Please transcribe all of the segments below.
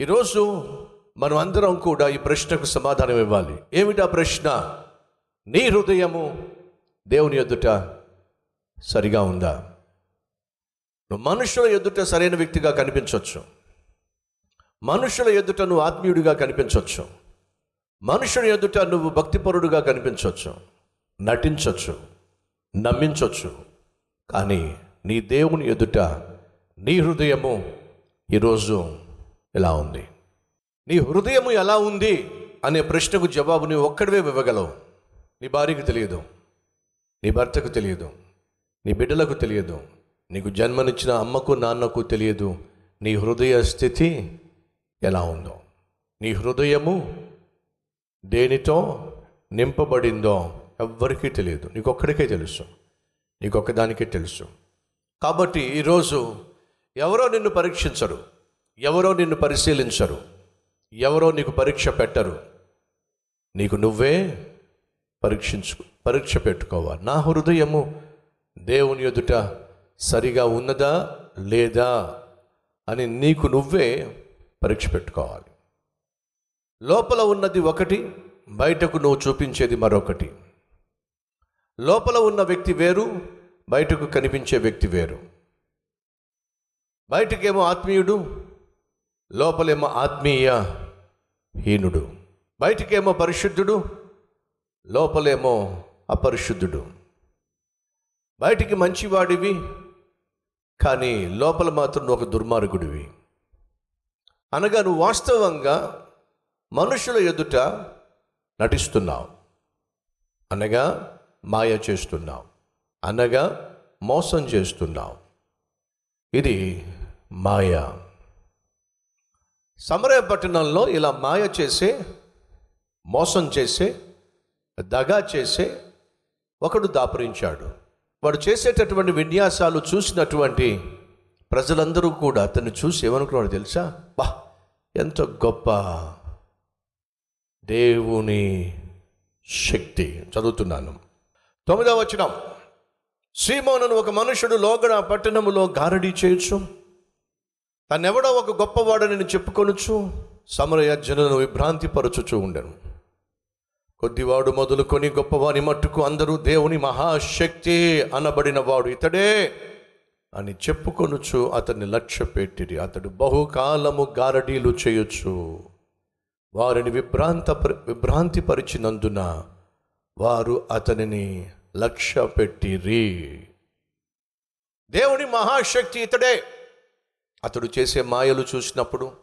ఈరోజు మనం అందరం కూడా ఈ ప్రశ్నకు సమాధానం ఇవ్వాలి. ఏమిటా ప్రశ్న? నీ హృదయము దేవుని ఎదుట సరిగా ఉందా? నువ్వు మనుషుల ఎదుట సరైన వ్యక్తిగా కనిపించవచ్చు మనుషుల ఎదుట నువ్వు ఆత్మీయుడిగా కనిపించవచ్చు మనుషుల ఎదుట నువ్వు భక్తిపరుడుగా కనిపించవచ్చు నటించవచ్చు నమ్మించవచ్చు కానీ నీ దేవుని ఎదుట నీ హృదయము ఈరోజు ఎలా ఉంది? నీ హృదయము ఎలా ఉంది? అనే ప్రశ్నకు జవాబు నీ ఒక్కడివే ఇవ్వగలవు. నీ భార్యకు తెలియదు. నీ భర్తకు తెలియదు. నీ బిడ్డలకు తెలియదు. నీకు జన్మనిచ్చిన అమ్మకు నాన్నకు తెలియదు. నీ హృదయ స్థితి ఎలా ఉందో? నీ హృదయము దేనితో నింపబడిందో ఎవ్వరికీ తెలియదు. నీకొక్కడికే తెలుసు. నీకొక్కదానికే తెలుసు. కాబట్టి ఈరోజు ఎవరో నిన్ను పరీక్షించరు. ఎవరో నిన్ను పరిశీలించరు. ఎవరో నీకు పరీక్ష పెట్టరు. నీకు నువ్వే పరీక్షించు పరీక్ష పెట్టుకోవాలి నా హృదయము దేవుని ఎదుట సరిగా ఉన్నదా లేదా అని నీకు నువ్వే పరీక్ష పెట్టుకోవాలి. లోపల ఉన్నది ఒకటి బయటకు నువ్వు చూపించేది మరొకటి. లోపల ఉన్న వ్యక్తి వేరు బయటకు కనిపించే వ్యక్తి వేరు. బయటకేమో ఆత్మీయుడు లోపలేమో ఆత్మీయ హీనుడు బయటికేమో పరిశుద్ధుడు లోపలేమో అపరిశుద్ధుడు. బయటికి మంచివాడివి కానీ లోపల మాత్రం నువ్వు ఒక దుర్మార్గుడివి. అనగా నువ్వు వాస్తవంగా మనుషుల ఎదుట నటిస్తున్నావు. అనగా మాయ చేస్తున్నావు. అనగా మోసం చేస్తున్నావు. ఇది మాయ. సమరయ పట్టణంలో ఇలా మాయ చేసే మోసం చేసే దగా చేసే ఒకడు దాపరించాడు. వాడు చేసేటటువంటి విన్యాసాలు చూసినటువంటి ప్రజలందరూ కూడా అతన్ని చూసి ఏమనుకున్నాడు తెలుసా? బా ఎంత గొప్ప దేవుని శక్తి చదువుతున్నాను. తొమ్మిదవ వచనం. సీమోనను ఒక మనుషుడు లోగడ పట్టణములో గారడీ చేయొచ్చు తనెవడో ఒక గొప్పవాడని చెప్పుకొనుచు సమరయ జనులను విభ్రాంతిపరచుచూ ఉండను. కొద్దివాడు మొదలుకొని గొప్పవాని మట్టుకు అందరూ దేవుని మహాశక్తి అనబడిన వాడు ఇతడే అని చెప్పుకొనుచు అతన్ని లక్ష్య పెట్టిరి అతడు బహుకాలము గారడీలు చేయొచ్చు వారిని విభ్రాంత విభ్రాంతి పరిచినందున వారు అతనిని లక్ష్య పెట్టిరి దేవుని మహాశక్తి ఇతడే. అతడు చేసే మాయలు చూసినప్పుడు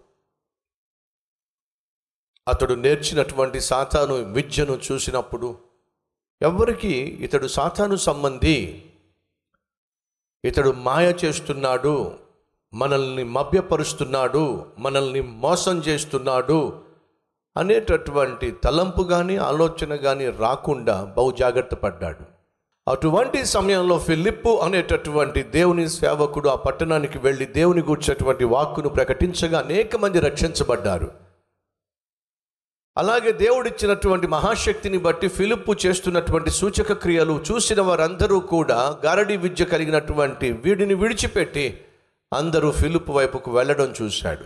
అతడు నేర్చినటువంటి సాతాను విద్యను చూసినప్పుడు ఎవరికి ఇతడు సాతాను సంబంధి? ఇతడు మాయ చేస్తున్నాడు మనల్ని మభ్యపరుస్తున్నాడు మనల్ని మోసం చేస్తున్నాడు అనేటటువంటి తలంపు కానీ ఆలోచన కానీ రాకుండా బహు జాగ్రత్త పడ్డాడు. అటువంటి సమయంలో ఫిలిప్పు అనేటటువంటి దేవుని సేవకుడు ఆ పట్టణానికి వెళ్ళి దేవుని కూర్చేటువంటి వాక్కును ప్రకటించగా అనేక మంది రక్షించబడ్డారు. అలాగే దేవుడిచ్చినటువంటి మహాశక్తిని బట్టి ఫిలిప్పు చేస్తున్నటువంటి సూచక క్రియలు చూసిన వారందరూ కూడా గారడి విద్య కలిగినటువంటి వీడిని విడిచిపెట్టి అందరూ ఫిలిప్పు వైపుకు వెళ్ళడం చూశాడు.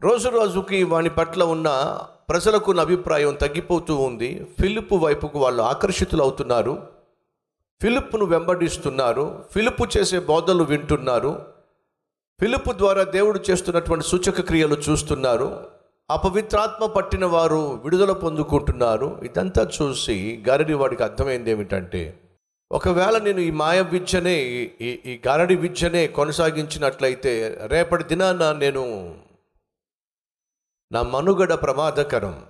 రోజు రోజుకి వాని పట్ల ఉన్న ప్రజలకు అభిప్రాయం తగ్గిపోతూ ఉంది. ఫిలిప్పు వైపుకు వాళ్ళు ఆకర్షితులు అవుతున్నారు ఫిలిప్ను వెంబడిస్తున్నారు. ఫిలిప్ చేసే బోధలు వింటున్నారు. ఫిలిప్ ద్వారా దేవుడు చేస్తున్నటువంటి సూచక క్రియలు చూస్తున్నారు. అపవిత్రాత్మ పట్టిన వారు విడుదల పొందుకుంటున్నారు. ఇదంతా చూసి గారడి వాడికి అర్థమైంది ఏమిటంటే ఒకవేళ నేను ఈ మాయ విద్యనే ఈ ఈ గారడి విద్యనే కొనసాగించినట్లయితే రేపటి దినాన నేను నా మనుగడ ప్రమాదకరం.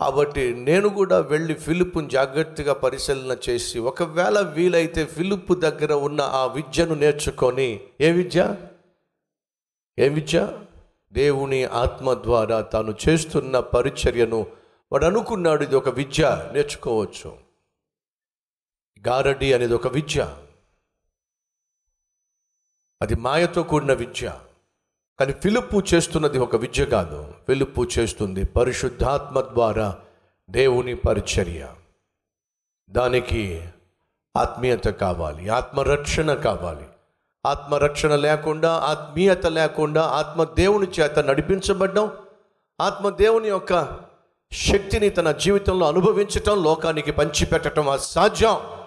కాబట్టి నేను కూడా వెళ్ళి ఫిలిప్ను జాగ్రత్తగా పరిశీలన చేసి ఒకవేళ వీలైతే ఫిలిప్ దగ్గర ఉన్న ఆ విద్యను నేర్చుకొని ఏ విద్య? ఏ విద్య? దేవుని ఆత్మ ద్వారా తాను చేస్తున్న పరిచర్యను వాడు అనుకున్నాడు ఇది ఒక విద్య నేర్చుకోవచ్చు. గారడి అనేది ఒక విద్య. అది మాయతో కూడిన విద్య. కానీ పిలుపు చేస్తున్నది ఒక విద్య కాదు. పిలుపు చేస్తుంది పరిశుద్ధాత్మ ద్వారా దేవుని పరిచర్య. దానికి ఆత్మీయత కావాలి ఆత్మరక్షణ కావాలి. ఆత్మరక్షణ లేకుండా ఆత్మీయత లేకుండా ఆత్మ దేవుని చేత నడిపించబడ్డం ఆత్మ దేవుని యొక్క శక్తిని తన జీవితంలో అనుభవించటం లోకానికి పంచిపెట్టడం అసాధ్యం.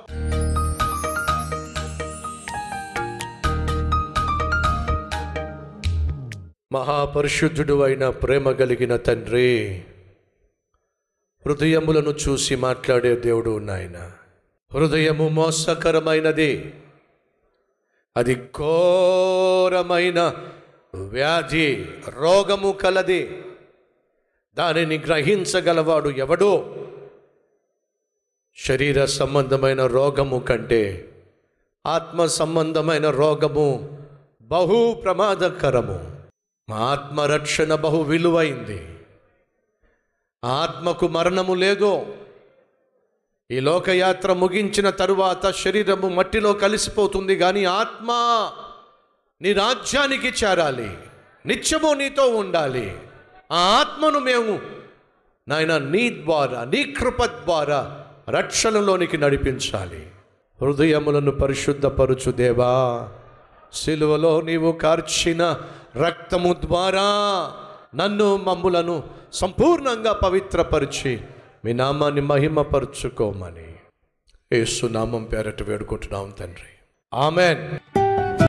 మహాపరిశుద్ధుడు అయిన ప్రేమ కలిగిన తండ్రి హృదయములను చూసి మాట్లాడే దేవుడు నాయన. హృదయము మోసకరమైనది. అది ఘోరమైన వ్యాధి రోగము కలది. దానిని గ్రహించగలవాడు ఎవడో? శరీర సంబంధమైన రోగము కంటే ఆత్మ సంబంధమైన రోగము బహు ప్రమాదకరము. ఆత్మరక్షణ బహు విలువైంది. ఆత్మకు మరణము లేదు ఈ లోకయాత్ర ముగించిన తరువాత శరీరము మట్టిలో కలిసిపోతుంది కానీ ఆత్మ నీ రాజ్యానికి చేరాలి నిత్యము నీతో ఉండాలి. ఆ ఆత్మను మేము నాయన నీ ద్వారా నీ కృప ద్వారా రక్షణలోనికి నడిపించాలి. హృదయములను పరిశుద్ధపరుచు దేవా సిలువలో నీవు కార్చిన రక్తము ద్వారా నన్ను మమ్ములను సంపూర్ణంగా పవిత్రపరిచి మీ నామాన్ని మహిమపరుచుకోమని. ఏసునామం నామం పేరట వేడుకుంటున్నాం తండ్రి. ఆమెన్.